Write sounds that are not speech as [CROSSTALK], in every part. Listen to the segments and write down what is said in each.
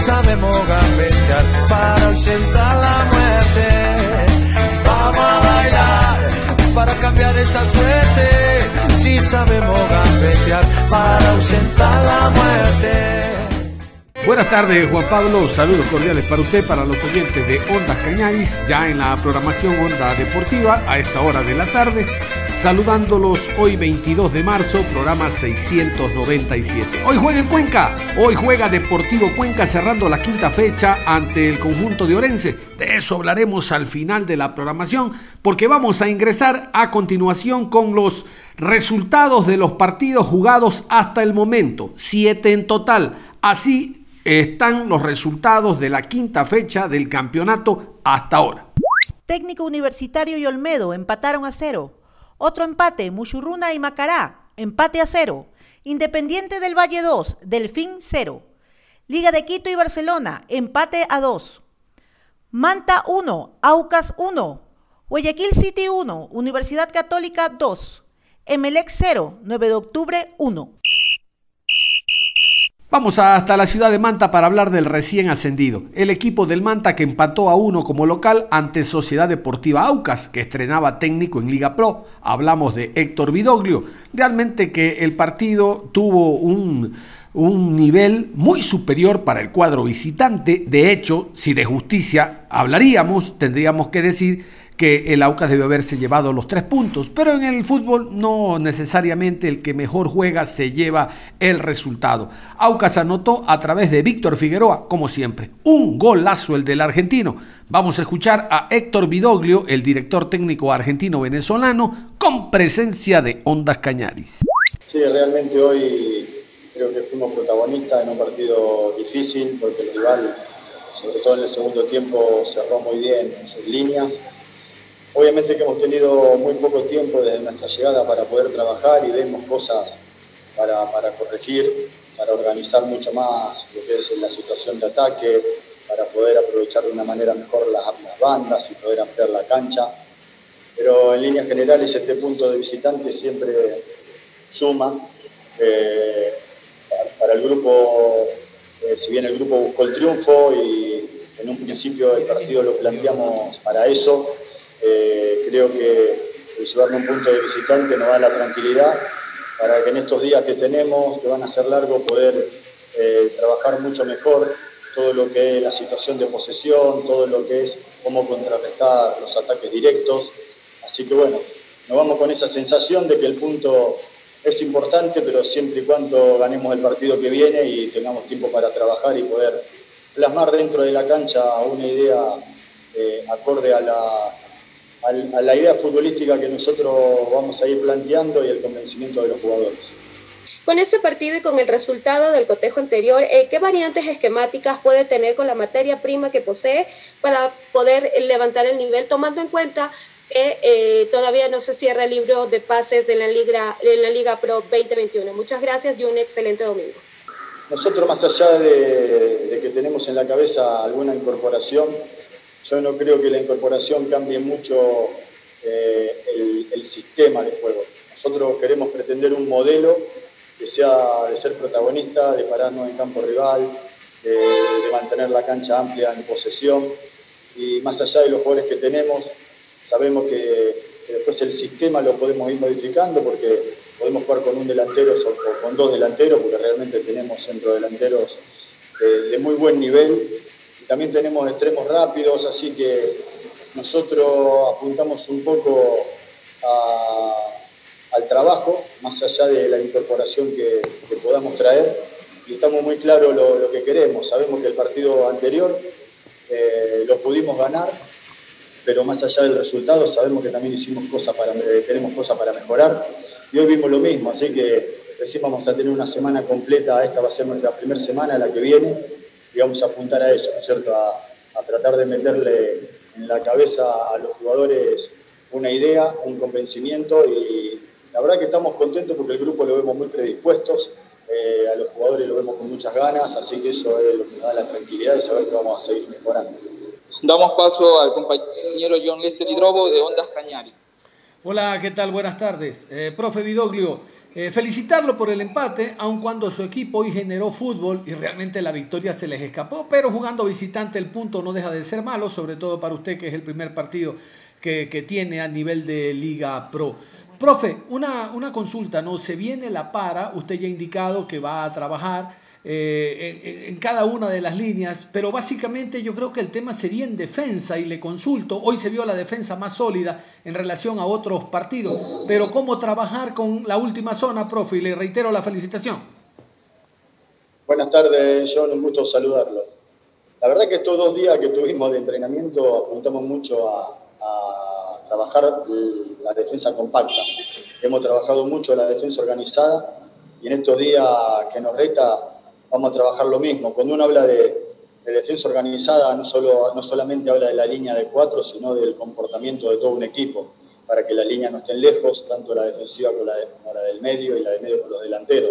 Sabemos gambetear para ausentar la muerte. Vamos a bailar para cambiar esta suerte. Si sabemos gambetear para ausentar la muerte. Buenas tardes, Juan Pablo. Saludos cordiales para usted, para los oyentes de Ondas Cañaris, ya en la programación Onda Deportiva a esta hora de la tarde. Saludándolos hoy 22 de marzo, programa 697. Hoy juega en Cuenca, hoy juega Deportivo Cuenca cerrando la quinta fecha ante el conjunto de Orense. De eso hablaremos al final de la programación porque vamos a ingresar a continuación con los resultados de los partidos jugados hasta el momento, siete en total. Así están los resultados de la quinta fecha del campeonato hasta ahora. Técnico Universitario y Olmedo empataron a cero. Otro empate, Muchurruna y Macará, empate a cero. Independiente del Valle 2, Delfín 0. Liga de Quito y Barcelona, empate a 2. Manta 1, Aucas 1. Guayaquil City 1, Universidad Católica 2. Emelec 0, 9 de octubre 1. Vamos hasta la ciudad de Manta para hablar del recién ascendido. El equipo del Manta que empató a uno como local ante Sociedad Deportiva Aucas, que estrenaba técnico en Liga Pro. Hablamos de Héctor Vidoglio. Realmente que el partido tuvo un, un nivel muy superior para el cuadro visitante. De hecho, si de justicia hablaríamos, tendríamos que decir que el Aucas debe haberse llevado los tres puntos, pero en el fútbol no necesariamente el que mejor juega se lleva el resultado. Aucas anotó a través de Víctor Figueroa, como siempre, un golazo el del argentino. Vamos a escuchar a Héctor Vidoglio, el director técnico argentino-venezolano, con presencia de Ondas Cañaris. Sí, realmente hoy creo que fuimos protagonistas en un partido difícil, porque el rival, sobre todo en el segundo tiempo, cerró muy bien en sus líneas Obviamente que hemos tenido muy poco tiempo desde nuestra llegada para poder trabajar y vemos cosas para, corregir, para organizar mucho más lo que es la situación de ataque, para poder aprovechar de una manera mejor las, bandas y poder ampliar la cancha. Pero en líneas generales este punto de visitante siempre suma. Eh, para el grupo, eh, si bien el grupo buscó el triunfo y en un principio el partido lo planteamos para eso, eh, creo que el un punto de visitante nos da la tranquilidad para que en estos días que tenemos, que van a ser largos, poder eh, trabajar mucho mejor todo lo que es la situación de posesión, todo lo que es cómo contrarrestar los ataques directos. Así que bueno, nos vamos con esa sensación de que el punto es importante, pero siempre y cuando ganemos el partido que viene y tengamos tiempo para trabajar y poder plasmar dentro de la cancha una idea eh, acorde a la, a la idea futbolística que nosotros vamos a ir planteando y el convencimiento de los jugadores. Con este partido y con el resultado del cotejo anterior, eh, ¿qué variantes esquemáticas puede tener con la materia prima que posee para poder levantar el nivel, tomando en cuenta que eh, todavía no se cierra el libro de pases de la, Liga, de la Liga Pro 2021? Muchas gracias y un excelente domingo. Nosotros, más allá de, de que tenemos en la cabeza alguna incorporación, yo no creo que la incorporación cambie mucho eh, el, sistema de juego. Nosotros queremos pretender un modelo que sea de ser protagonista, de pararnos en campo rival, de, mantener la cancha amplia en posesión y más allá de los jugadores que tenemos, sabemos que, después el sistema lo podemos ir modificando porque podemos jugar con un delantero o con dos delanteros porque realmente tenemos centro delanteros de muy buen nivel también tenemos extremos rápidos, así que nosotros apuntamos un poco al trabajo, más allá de la incorporación que, podamos traer, y estamos muy claros lo, que queremos. Sabemos que el partido anterior eh, lo pudimos ganar pero más allá del resultado sabemos que también hicimos cosas para, eh, tenemos cosas para mejorar. Y hoy vimos lo mismo, así que recién vamos a tener una semana completa, esta va a ser nuestra primera semana, la que viene, y vamos a apuntar a eso, ¿no es cierto? A, tratar de meterle en la cabeza a los jugadores una idea, un convencimiento y la verdad que estamos contentos porque el grupo lo vemos muy predispuestos, eh, a los jugadores lo vemos con muchas ganas, así que eso es lo que nos da la tranquilidad de saber que vamos a seguir mejorando. Damos paso al compañero John Lester Hidrobo de Ondas Cañaris. Hola, ¿qué tal? Buenas tardes. Eh, profe Vidoglio, eh, felicitarlo por el empate, aun cuando su equipo hoy generó fútbol y realmente la victoria se les escapó, pero jugando visitante el punto no deja de ser malo, sobre todo para usted que es el primer partido que, que tiene a nivel de Liga Pro. Profe, una, una consulta, ¿no? Se viene la para, usted ya ha indicado que va a trabajar eh, en, cada una de las líneas, pero básicamente yo creo que el tema sería en defensa y le consulto, hoy se vio la defensa más sólida en relación a otros partidos, pero ¿cómo trabajar con la última zona, profe? Y le reitero la felicitación. Buenas tardes, John, un gusto saludarlo. La verdad que estos dos días que tuvimos de entrenamiento apuntamos mucho a, a trabajar la defensa compacta. Hemos trabajado mucho la defensa organizada y en estos días que nos resta vamos a trabajar lo mismo. Cuando uno habla de, defensa organizada, no, solo, no solamente habla de la línea de cuatro, sino del comportamiento de todo un equipo, para que la línea no estén lejos, tanto la defensiva como la, del medio y la del medio con los delanteros.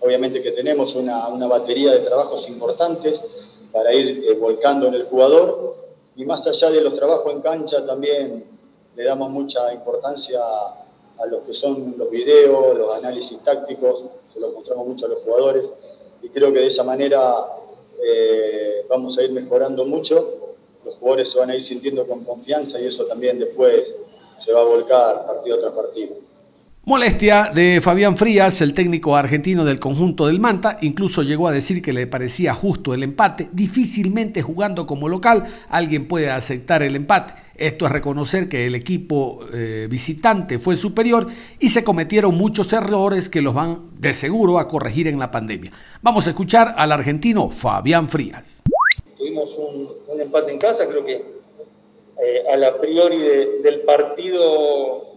Obviamente que tenemos una, batería de trabajos importantes para ir eh, volcando en el jugador y más allá de los trabajos en cancha también le damos mucha importancia a los que son los videos, los análisis tácticos, se los mostramos mucho a los jugadores y creo que de esa manera eh, vamos a ir mejorando mucho, los jugadores se van a ir sintiendo con confianza y eso también después se va a volcar partido tras partido. Molestia de Fabián Frías, el técnico argentino del conjunto del Manta, incluso llegó a decir que le parecía justo el empate. Difícilmente jugando como local alguien puede aceptar el empate. Esto es reconocer que el equipo eh, visitante fue superior y se cometieron muchos errores que los van de seguro a corregir en la pandemia. Vamos a escuchar al argentino Fabián Frías. Tuvimos un, empate en casa, creo que eh, a la priori del partido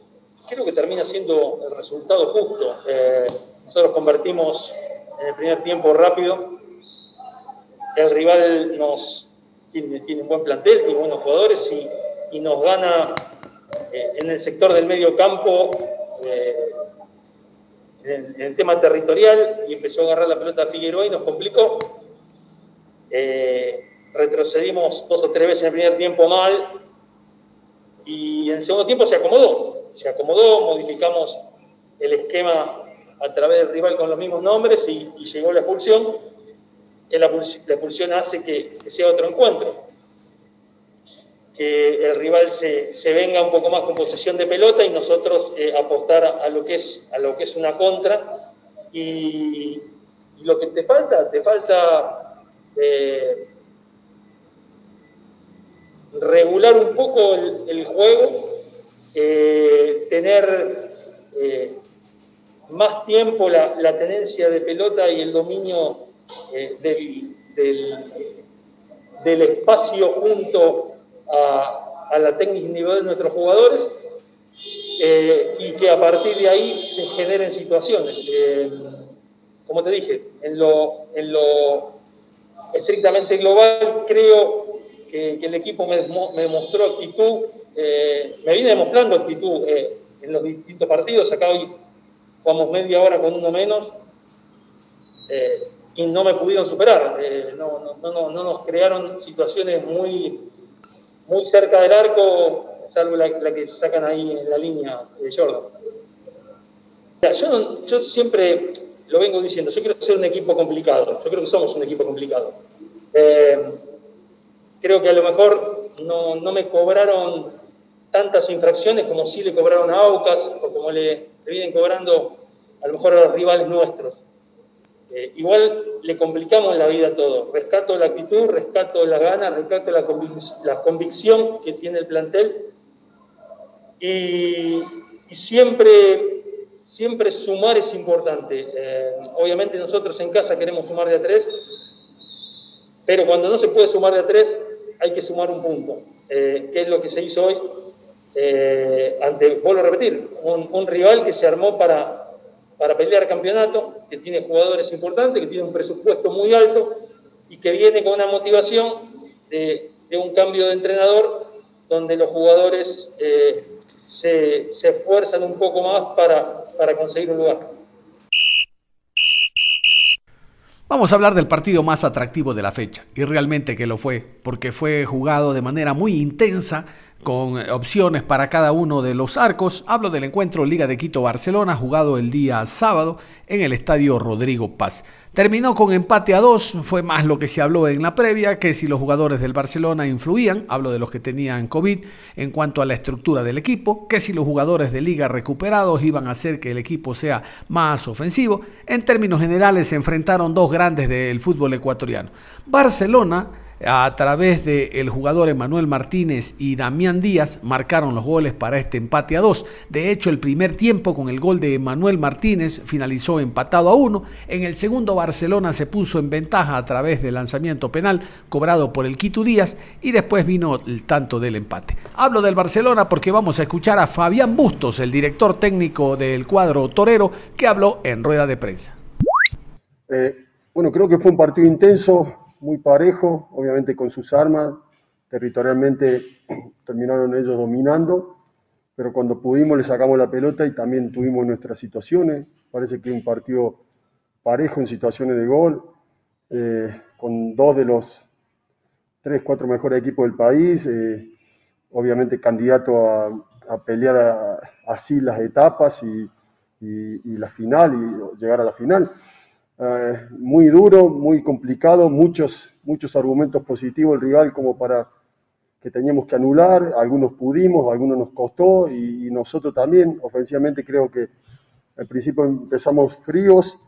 creo que termina siendo el resultado justo. Eh, nosotros convertimos en el primer tiempo rápido. El rival nos tiene, un buen plantel, tiene buenos jugadores y, nos gana eh, en el sector del medio campo, eh, en, el tema territorial, y empezó a agarrar la pelota Figueroa y nos complicó. retrocedimos dos o tres veces en el primer tiempo mal y en el segundo tiempo se acomodó se acomodó, modificamos el esquema a través del rival con los mismos nombres y, llegó la expulsión. La, expulsión hace que, sea otro encuentro, que el rival se, venga un poco más con posesión de pelota y nosotros eh, apostar a, lo que es, a lo que es una contra. Y, lo que te falta, te falta eh, regular un poco el juego eh, tener eh, más tiempo la, tenencia de pelota y el dominio eh, del, espacio junto a, la técnica individual de nuestros jugadores y que a partir de ahí se generen situaciones. como te dije, en lo, en lo estrictamente global creo que, el equipo me, me mostró actitud eh, me viene demostrando actitud eh, en los distintos partidos. Acá hoy jugamos media hora con uno menos eh, y no me pudieron superar. No, no, no, nos crearon situaciones muy, muy cerca del arco, salvo la, que sacan ahí en la línea de Jordan. Yo, yo siempre lo vengo diciendo, yo quiero ser un equipo complicado, yo creo que somos un equipo complicado. creo que a lo mejor no, no me cobraron tantas infracciones como si le cobraron a Aucas o como le, vienen cobrando a lo mejor a los rivales nuestros. Eh, igual le complicamos la vida a todo. Rescato la actitud, rescato la gana, rescato la, convicción que tiene el plantel y, siempre, siempre sumar es importante. Eh, obviamente nosotros en casa queremos sumar de a tres, pero cuando no se puede sumar de a tres, hay que sumar un punto. Eh, ¿Qué es lo que se hizo hoy? Eh, ante, vuelvo a repetir, un, rival que se armó para, para pelear campeonato, que tiene jugadores importantes, que tiene un presupuesto muy alto y que viene con una motivación de, un cambio de entrenador donde los jugadores eh, se, se, esfuerzan un poco más para, para conseguir un lugar. Vamos a hablar del partido más atractivo de la fecha, y realmente que lo fue, porque fue jugado de manera muy intensa, con opciones para cada uno de los arcos. Hablo del encuentro Liga de Quito-Barcelona, jugado el día sábado en el estadio Rodrigo Paz. Terminó con empate a dos, fue más lo que se habló en la previa, que si los jugadores del Barcelona influían, hablo de los que tenían COVID, en cuanto a la estructura del equipo, que si los jugadores de liga recuperados iban a hacer que el equipo sea más ofensivo. En términos generales se enfrentaron dos grandes del fútbol ecuatoriano. Barcelona a través del el jugador Emanuel Martínez y Damián Díaz marcaron los goles para este empate a dos. De hecho, el primer tiempo con el gol de Emanuel Martínez finalizó empatado a uno. En el segundo, Barcelona se puso en ventaja a través del lanzamiento penal cobrado por el Quito Díaz y después vino el tanto del empate. Hablo del Barcelona porque vamos a escuchar a Fabián Bustos, el director técnico del cuadro torero, que habló en rueda de prensa. Eh, bueno, creo que fue un partido intenso, muy parejo, obviamente con sus armas, territorialmente [CLEARS THROAT] terminaron ellos dominando, pero cuando pudimos le sacamos la pelota y también tuvimos nuestras situaciones, parece que un partido parejo en situaciones de gol, eh, con dos de los tres, cuatro mejores equipos del país, eh, obviamente candidato a, pelear así las etapas y, y la final y llegar a la final. Eh, muy duro, muy complicado, muchos, muchos argumentos positivos el rival como para que teníamos que anular, algunos pudimos, algunos nos costó y, nosotros también, ofensivamente creo que al principio empezamos fríos,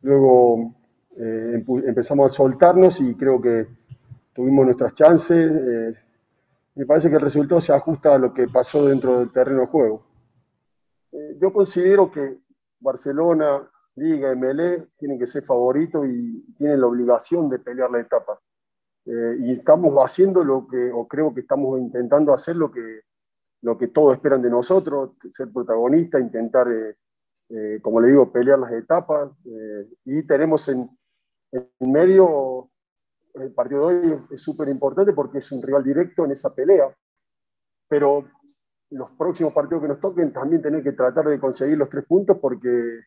luego eh, empezamos a soltarnos y creo que tuvimos nuestras chances. Eh, me parece que el resultado se ajusta a lo que pasó dentro del terreno de juego. yo considero que Barcelona, Liga, MLE, tienen que ser favoritos y tienen la obligación de pelear la etapa. Eh, y estamos haciendo lo que, o creo que estamos intentando hacer lo que, lo que todos esperan de nosotros, ser protagonistas, intentar, eh, eh, como le digo, pelear las etapas. y tenemos en, en, medio, el partido de hoy es súper importante porque es un rival directo en esa pelea. Pero los próximos partidos que nos toquen también tener que tratar de conseguir los tres puntos porque eh,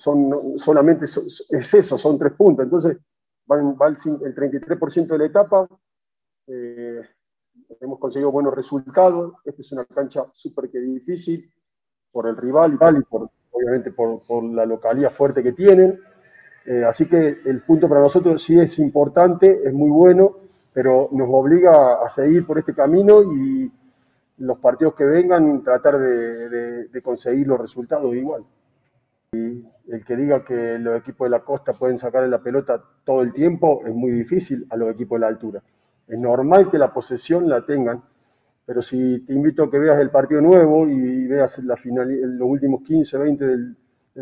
son solamente es eso, son tres puntos. Entonces, va el, 33% de la etapa. Eh, hemos conseguido buenos resultados. Esta es una cancha súper que difícil por el rival y, tal, y por, obviamente por, por, la localidad fuerte que tienen. Eh, así que el punto para nosotros sí es importante, es muy bueno, pero nos obliga a seguir por este camino y los partidos que vengan tratar de, de conseguir los resultados igual. El que diga que los equipos de la costa pueden sacar la pelota todo el tiempo es muy difícil a los equipos de la altura. Es normal que la posesión la tengan, pero si te invito a que veas el partido nuevo y veas los últimos 15, 20 del,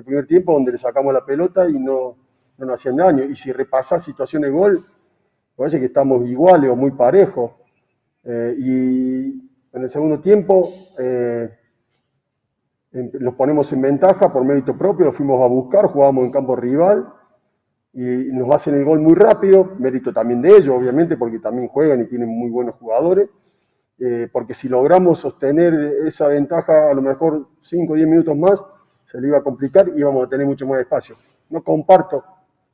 primer tiempo, donde le sacamos la pelota y no, no nos hacían daño. Y si repasas situaciones de gol, parece que estamos iguales o muy parejos. Eh, y en el segundo tiempo, eh, los ponemos en ventaja por mérito propio, los fuimos a buscar, jugamos en campo rival y nos hacen el gol muy rápido, mérito también de ellos, obviamente, porque también juegan y tienen muy buenos jugadores, eh, porque si logramos sostener esa ventaja a lo mejor 5 o 10 minutos más, se le iba a complicar y íbamos a tener mucho más espacio. No comparto,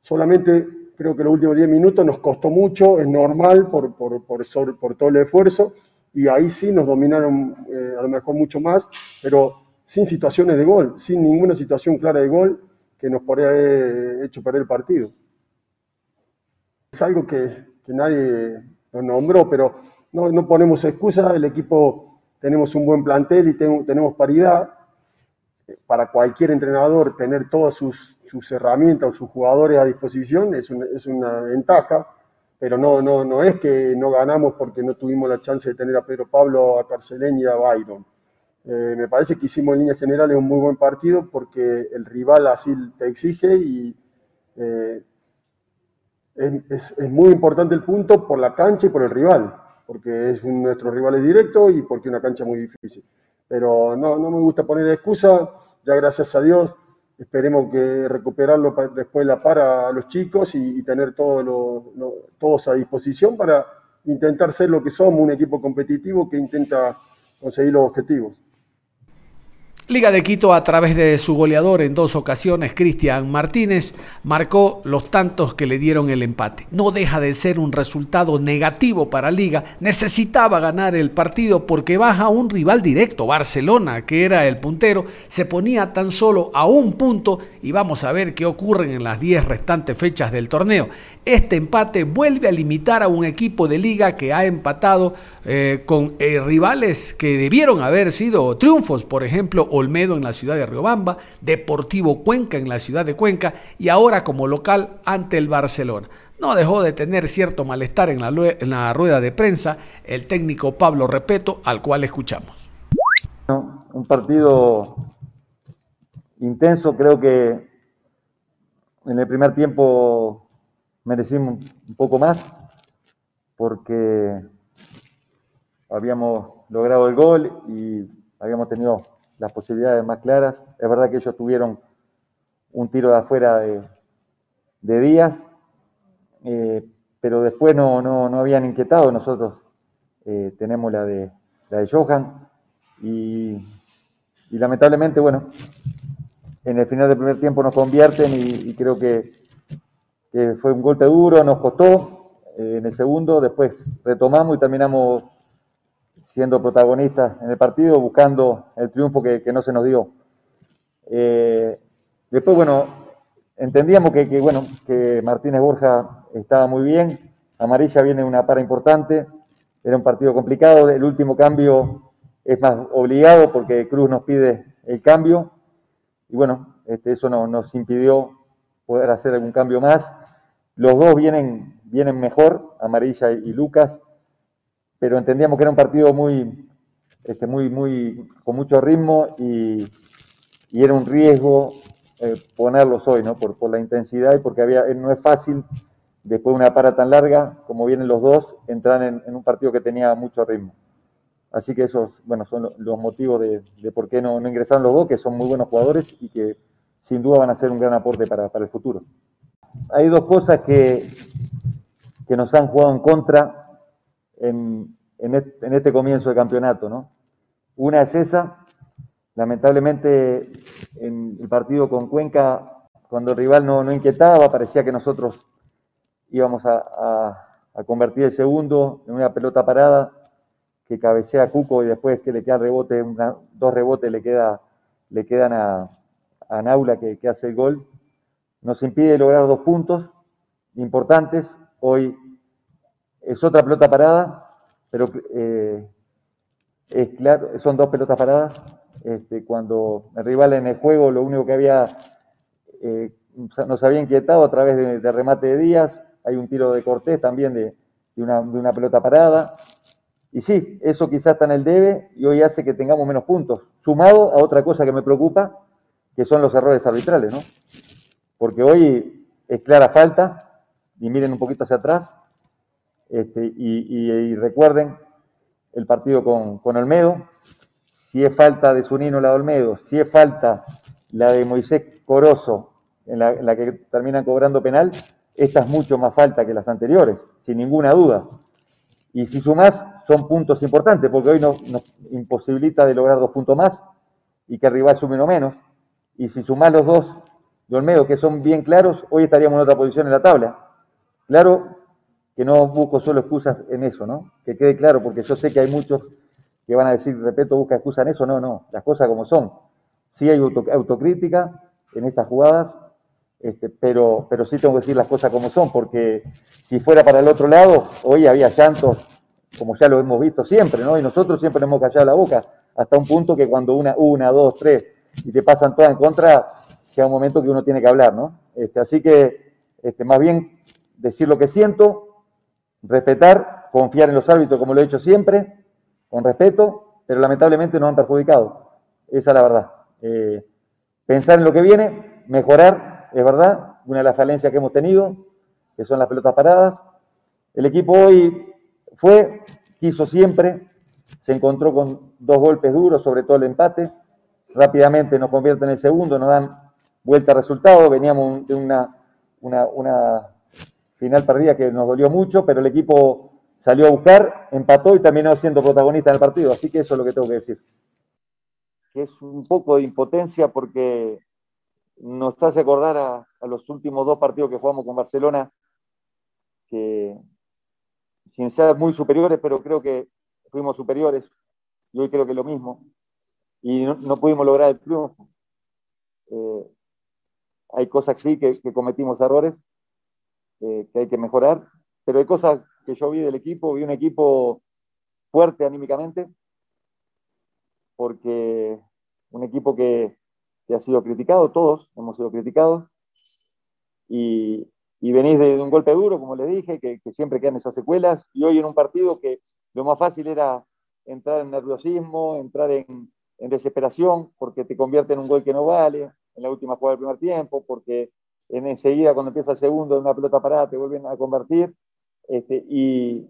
solamente creo que los últimos 10 minutos nos costó mucho, es normal por, por, por, por todo el esfuerzo, y ahí sí nos dominaron eh, a lo mejor mucho más, pero sin situaciones de gol, sin ninguna situación clara de gol que nos podría haber hecho perder el partido. Es algo que, nadie nos nombró, pero no, no, ponemos excusa, el equipo tenemos un buen plantel y tenemos paridad. Para cualquier entrenador tener todas sus, sus herramientas o sus jugadores a disposición es una, es una ventaja, pero no, no, no es que no ganamos porque no tuvimos la chance de tener a Pedro Pablo, a Carcelén y a Byron eh, me parece que hicimos en líneas generales un muy buen partido porque el rival así te exige y, eh, es, muy importante el punto por la cancha y por el rival, porque es nuestro rival directo y porque es una cancha muy difícil. Pero no, me gusta poner excusa, ya gracias a Dios esperemos que recuperarlo después la para a los chicos y, tener todos a disposición para intentar ser lo que somos, un equipo competitivo que intenta conseguir los objetivos. Liga de Quito a través de su goleador en dos ocasiones, Cristian Martínez, marcó los tantos que le dieron el empate. No deja de ser un resultado negativo para Liga. Necesitaba ganar el partido porque baja un rival directo, Barcelona, que era el puntero, se ponía tan solo a un punto y vamos a ver qué ocurre en las 10 restantes fechas del torneo. Este empate vuelve a limitar a un equipo de Liga que ha empatado eh, con eh, rivales que debieron haber sido triunfos, por ejemplo, Olmedo en la ciudad de Riobamba, Deportivo Cuenca en la ciudad de Cuenca y ahora como local ante el Barcelona. No dejó de tener cierto malestar en la, rueda de prensa el técnico Pablo Repeto, al cual escuchamos. Un partido intenso, creo que en el primer tiempo merecimos un poco más, porque habíamos logrado el gol y habíamos tenido las posibilidades más claras. Es verdad que ellos tuvieron un tiro de afuera de, Díaz, eh, pero después no, no, no, habían inquietado. Nosotros eh, tenemos la de, la de Johan y, lamentablemente, bueno, en el final del primer tiempo nos convierten y, creo que, fue un golpe duro, nos costó. Eh, en el segundo, después retomamos y terminamos siendo protagonistas en el partido, buscando el triunfo que, no se nos dio. Eh, después, bueno, entendíamos que, bueno, que Martínez Borja estaba muy bien, Amarilla viene una para importante, era un partido complicado, el último cambio es más obligado porque Cruz nos pide el cambio. Y bueno, este, eso no, nos impidió poder hacer algún cambio más. Los dos vienen, vienen mejor, Amarilla y Lucas, pero entendíamos que era un partido muy, este, muy, muy, con mucho ritmo y, era un riesgo eh, ponerlos hoy, ¿no? Por, por, la intensidad y porque había, no es fácil, después de una para tan larga, como vienen los dos, entrar en, un partido que tenía mucho ritmo. Así que esos, bueno, son los motivos de, por qué no, no, ingresaron los dos, que son muy buenos jugadores y que sin duda van a ser un gran aporte para, para el futuro. Hay dos cosas que, que nos han jugado en contra en, este, comienzo de campeonato. ¿no? Una es esa, lamentablemente en el partido con Cuenca, cuando el rival no, inquietaba, parecía que nosotros íbamos a, convertir el segundo en una pelota parada que cabecea a Cuco y después que le queda rebote, dos rebotes le, queda, le quedan a, a Naula que, que hace el gol. Nos impide lograr dos puntos importantes. Hoy es otra pelota parada, pero eh, es claro, son dos pelotas paradas. Este, cuando el rival en el juego lo único que había eh, nos había inquietado a través de, remate de Díaz, hay un tiro de Cortés también de, una, pelota parada. Y sí, eso quizás está en el debe y hoy hace que tengamos menos puntos, sumado a otra cosa que me preocupa, que son los errores arbitrales, ¿no? Porque hoy es clara falta, y miren un poquito hacia atrás, este, y, recuerden el partido con, con, Olmedo, si es falta de Zunino la de Olmedo, si es falta la de Moisés Corozo, en la, que terminan cobrando penal, esta es mucho más falta que las anteriores, sin ninguna duda. Y si sumás, son puntos importantes, porque hoy nos, imposibilita de lograr dos puntos más y que el rival sume uno menos. Y si sumás los dos de Olmedo, que son bien claros, hoy estaríamos en otra posición en la tabla. Claro, que no busco solo excusas en eso, ¿no? Que quede claro, porque yo sé que hay muchos que van a decir, repito, busca excusas en eso. No, no, las cosas como son. Sí hay autocrítica en estas jugadas, este, pero, pero sí tengo que decir las cosas como son, porque si fuera para el otro lado, hoy había llantos, como ya lo hemos visto siempre, ¿no? Y nosotros siempre nos hemos callado la boca, hasta un punto que cuando una, una, dos, tres, y te pasan todas en contra, llega un momento que uno tiene que hablar, ¿no? Este, así que, este, más bien, decir lo que siento, respetar, confiar en los árbitros como lo he hecho siempre, con respeto, pero lamentablemente nos han perjudicado. Esa es la verdad. Eh, pensar en lo que viene, mejorar, es verdad, una de las falencias que hemos tenido, que son las pelotas paradas. El equipo hoy fue, quiso siempre, se encontró con dos golpes duros, sobre todo el empate. Rápidamente nos convierten en el segundo, nos dan vuelta al resultado. Veníamos de una, una, una final perdida que nos dolió mucho, pero el equipo salió a buscar, empató y terminó siendo protagonista en el partido. Así que eso es lo que tengo que decir. Es un poco de impotencia porque nos hace acordar a, los últimos dos partidos que jugamos con Barcelona, que sin ser muy superiores, pero creo que fuimos superiores, y hoy creo que lo mismo, y no, pudimos lograr el triunfo. Eh, hay cosas sí que, cometimos errores, que hay que mejorar, pero hay cosas que yo vi del equipo, vi un equipo fuerte anímicamente, porque un equipo que, que ha sido criticado, todos hemos sido criticados, y, y venís de, un golpe duro, como les dije, que, siempre quedan esas secuelas, y hoy en un partido que lo más fácil era entrar en nerviosismo, entrar en, en desesperación, porque te convierte en un gol que no vale, en la última jugada del primer tiempo, porque en enseguida cuando empieza el segundo, en una pelota parada, te vuelven a convertir, este, y,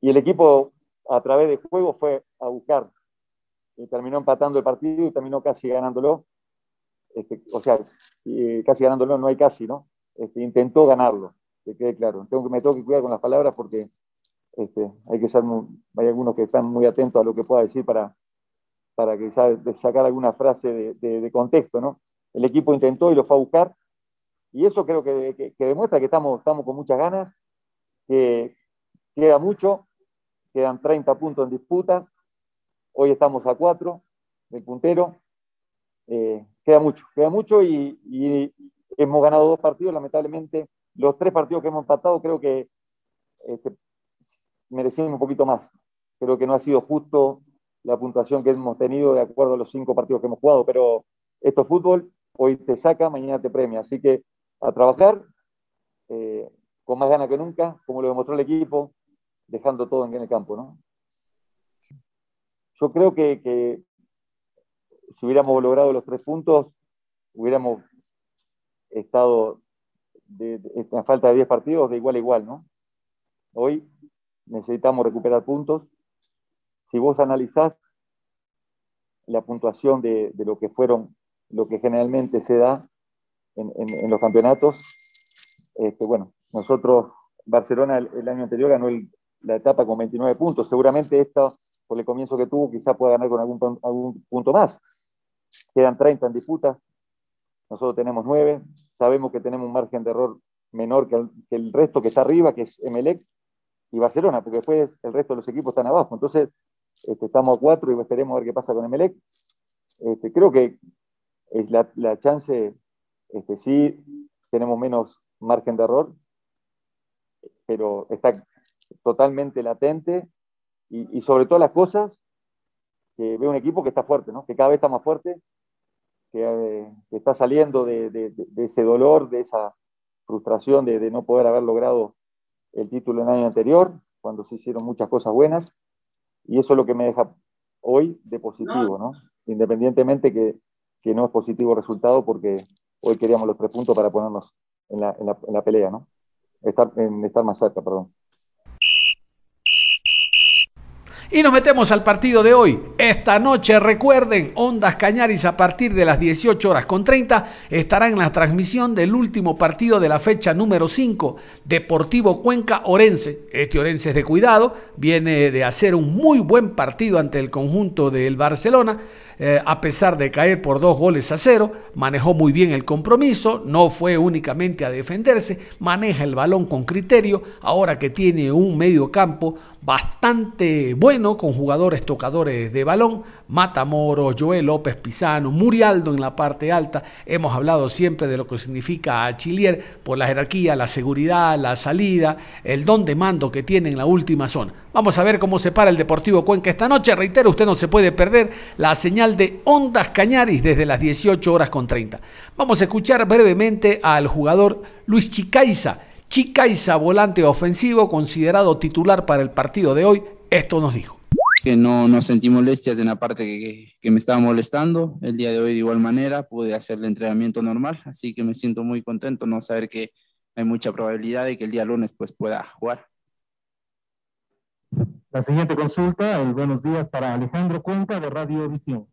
y el equipo a través de juego fue a buscar, terminó empatando el partido y terminó casi ganándolo, este, o sea, casi ganándolo, no hay casi, ¿no? Este, intentó ganarlo, que quede claro. Tengo me tengo que cuidar con las palabras porque este, hay que ser hay algunos que están muy atentos a lo que pueda decir para, para que sacar alguna frase de, contexto, ¿no? El equipo intentó y lo fue a buscar, y eso creo que, demuestra que estamos, estamos con muchas ganas, que queda mucho, quedan 30 puntos en disputa, hoy estamos a 4 del puntero, eh, queda mucho, queda mucho y, hemos ganado dos partidos, lamentablemente los tres partidos que hemos empatado creo que este, merecían un poquito más. Creo que no ha sido justo la puntuación que hemos tenido de acuerdo a los cinco partidos que hemos jugado, pero esto es fútbol, hoy te saca, mañana te premia, así que a trabajar eh, con más ganas que nunca, como lo demostró el equipo, dejando todo en el campo, ¿no? Yo creo que si hubiéramos logrado los tres puntos, hubiéramos estado de, en falta de 10 partidos de igual a igual, ¿no? Hoy necesitamos recuperar puntos. Si vos analizás la puntuación de, lo que fueron, lo que generalmente se da en, los campeonatos, este, bueno, nosotros, Barcelona el, año anterior ganó la etapa con 29 puntos. Seguramente esta, por el comienzo que tuvo, quizá pueda ganar con algún, punto más. Quedan 30 en disputa, nosotros tenemos 9, sabemos que tenemos un margen de error menor que el, resto que está arriba, que es Emelec y Barcelona, porque después el resto de los equipos están abajo. Entonces, este, estamos a 4 y esperemos a ver qué pasa con Emelec. Este, creo que es la, chance, este, sí, tenemos menos margen de error, pero está totalmente latente y, y sobre todas las cosas que ve un equipo que está fuerte, ¿no? que cada vez está más fuerte, que, eh, está saliendo de, ese dolor, de esa frustración de, no poder haber logrado el título en el año anterior, cuando se hicieron muchas cosas buenas, y eso es lo que me deja hoy de positivo, ¿no? independientemente que, que no es positivo el resultado, porque hoy queríamos los tres puntos para ponernos en la, en la, en la pelea, ¿no? Estar, en estar más cerca, perdón. Y nos metemos al partido de hoy. Esta noche, recuerden, Ondas Cañaris a partir de las 18 horas con 30 estará en la transmisión del último partido de la fecha número 5, Deportivo Cuenca Orense. Este Orense es de cuidado, viene de hacer un muy buen partido ante el conjunto del Barcelona. Eh, a pesar de caer por dos goles a cero, manejó muy bien el compromiso, no fue únicamente a defenderse, maneja el balón con criterio, ahora que tiene un medio campo bastante bueno con jugadores tocadores de balón, Matamoro, Joel López Pizano, Murialdo en la parte alta. Hemos hablado siempre de lo que significa a Chilier por la jerarquía, la seguridad, la salida, el don de mando que tiene en la última zona. Vamos a ver cómo se para el Deportivo Cuenca esta noche. Reitero, usted no se puede perder la señal de Ondas Cañaris desde las 18 horas con 30. Vamos a escuchar brevemente al jugador Luis Chicaiza Chicaiza, volante ofensivo, considerado titular para el partido de hoy, esto nos dijo. Que no, no sentí molestias en la parte que, que, me estaba molestando. El día de hoy de igual manera pude hacer el entrenamiento normal, así que me siento muy contento no saber que, hay mucha probabilidad de que el día lunes pues pueda jugar. La siguiente consulta, el buenos días para Alejandro Cuenca de Radio Visión.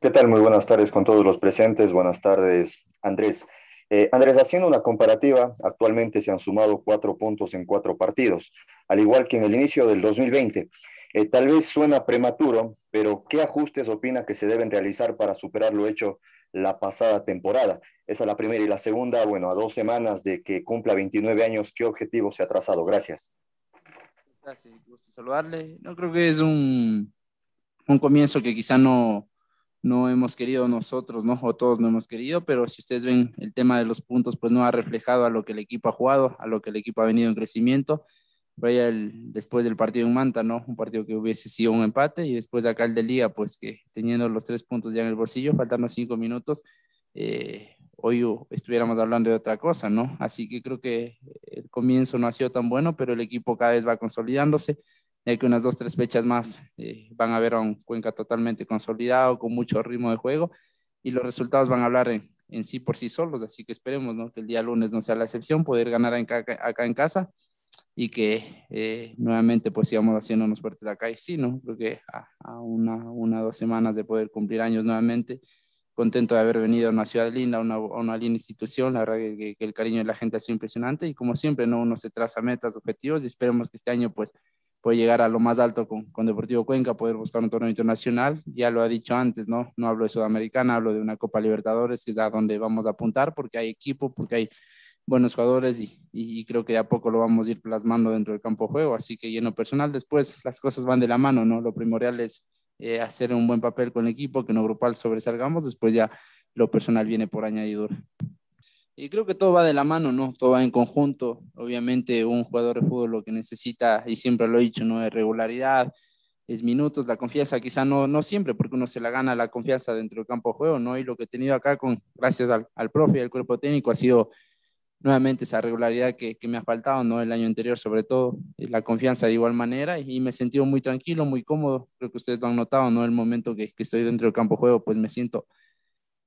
¿Qué tal? Muy buenas tardes con todos los presentes. Buenas tardes, Andrés. Eh, Andrés, haciendo una comparativa, actualmente se han sumado cuatro puntos en cuatro partidos, al igual que en el inicio del 2020. Eh, tal vez suena prematuro, pero ¿qué ajustes opina que se deben realizar para superar lo hecho la pasada temporada? Esa es la primera. Y la segunda, bueno, a dos semanas de que cumpla 29 años, ¿qué objetivo se ha trazado? Gracias. Gracias, gusto saludarle. No creo que es un, un comienzo que quizá no, no hemos querido nosotros, ¿no? O todos no hemos querido, pero si ustedes ven el tema de los puntos, pues no ha reflejado a lo que el equipo ha jugado, a lo que el equipo ha venido en crecimiento. Vaya el, después del partido en Manta, ¿no? Un partido que hubiese sido un empate y después de acá el de Liga, pues que teniendo los tres puntos ya en el bolsillo, faltando cinco minutos, eh, hoy estuviéramos hablando de otra cosa, ¿no? Así que creo que el comienzo no ha sido tan bueno, pero el equipo cada vez va consolidándose ya que unas dos, tres fechas más eh, van a ver a un Cuenca totalmente consolidado, con mucho ritmo de juego, y los resultados van a hablar en, en sí por sí solos, así que esperemos ¿no? que el día lunes no sea la excepción, poder ganar acá, acá en casa y que eh, nuevamente pues sigamos haciéndonos fuertes acá y sí, ¿no? Creo que a, a una, una, dos semanas de poder cumplir años nuevamente, contento de haber venido a una ciudad linda, a una, una, linda institución, la verdad que, que, el cariño de la gente ha sido impresionante y como siempre, ¿no? Uno se traza metas, objetivos y esperemos que este año pues puede llegar a lo más alto con, con, Deportivo Cuenca, poder buscar un torneo internacional. Ya lo ha dicho antes, ¿no? No hablo de Sudamericana, hablo de una Copa Libertadores, que es a donde vamos a apuntar, porque hay equipo, porque hay buenos jugadores y, y creo que de a poco lo vamos a ir plasmando dentro del campo de juego. Así que lleno personal, después las cosas van de la mano, ¿no? Lo primordial es eh, hacer un buen papel con el equipo, que no grupal sobresalgamos, después ya lo personal viene por añadidura. Y creo que todo va de la mano, ¿no? Todo va en conjunto. Obviamente un jugador de fútbol lo que necesita, y siempre lo he dicho, ¿no? Es regularidad, es minutos, la confianza quizá no, no siempre, porque uno se la gana la confianza dentro del campo de juego, ¿no? Y lo que he tenido acá, con, gracias al, al profe y al cuerpo técnico, ha sido nuevamente esa regularidad que, que, me ha faltado, ¿no? El año anterior, sobre todo, la confianza de igual manera, y, y me he sentido muy tranquilo, muy cómodo. Creo que ustedes lo han notado, ¿no? El momento que, que estoy dentro del campo juego, pues me siento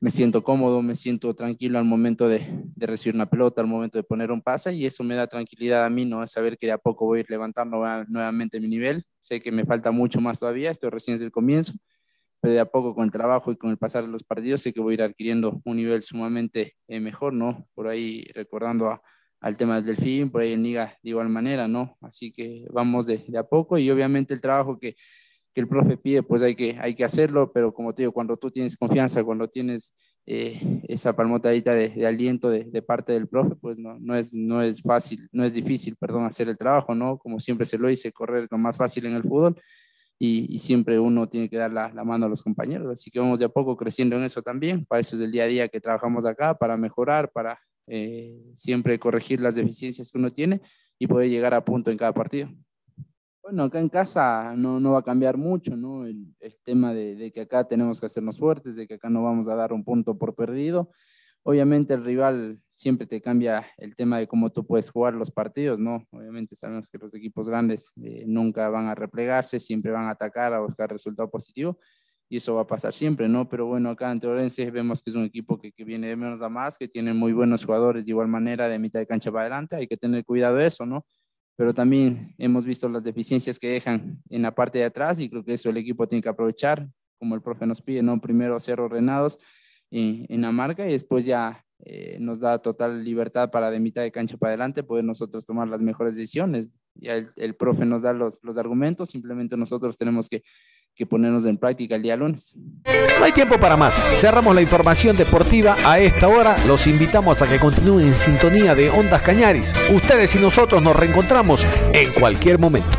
me siento cómodo, me siento tranquilo al momento de, de, recibir una pelota, al momento de poner un pase y eso me da tranquilidad a mí, ¿no? Saber que de a poco voy a ir levantando nuevamente mi nivel. Sé que me falta mucho más todavía, estoy recién desde el comienzo, pero de a poco con el trabajo y con el pasar los partidos sé que voy a ir adquiriendo un nivel sumamente eh, mejor, ¿no? Por ahí recordando al tema del delfín, por ahí en Liga de igual manera, ¿no? Así que vamos de, de a poco y obviamente el trabajo que el profe pide, pues hay que, hay que hacerlo, pero como te digo, cuando tú tienes confianza, cuando tienes eh, esa palmotadita de, aliento de, parte del profe, pues no, no, es, no es fácil, no es difícil, perdón, hacer el trabajo, ¿no? Como siempre se lo dice, correr lo más fácil en el fútbol y, y siempre uno tiene que dar la, la, mano a los compañeros, así que vamos de a poco creciendo en eso también, para eso es el día a día que trabajamos acá, para mejorar, para eh, siempre corregir las deficiencias que uno tiene y poder llegar a punto en cada partido. Bueno, acá en casa no, no va a cambiar mucho, ¿no? El, el tema de, de, que acá tenemos que hacernos fuertes, de que acá no vamos a dar un punto por perdido. Obviamente el rival siempre te cambia el tema de cómo tú puedes jugar los partidos, ¿no? Obviamente sabemos que los equipos grandes eh, nunca van a replegarse, siempre van a atacar, a buscar resultado positivo y eso va a pasar siempre, ¿no? Pero bueno, acá en Orense vemos que es un equipo que, que, viene de menos a más, que tiene muy buenos jugadores de igual manera de mitad de cancha para adelante, hay que tener cuidado de eso, ¿no? pero también hemos visto las deficiencias que dejan en la parte de atrás y creo que eso el equipo tiene que aprovechar, como el profe nos pide, ¿no? Primero ser ordenados en, en la marca y después ya eh, nos da total libertad para de mitad de cancha para adelante poder nosotros tomar las mejores decisiones. Ya el, el profe nos da los, los argumentos, simplemente nosotros tenemos que que ponernos en práctica el día lunes. No hay tiempo para más. Cerramos la información deportiva a esta hora. Los invitamos a que continúen en sintonía de Ondas Cañaris. Ustedes y nosotros nos reencontramos en cualquier momento.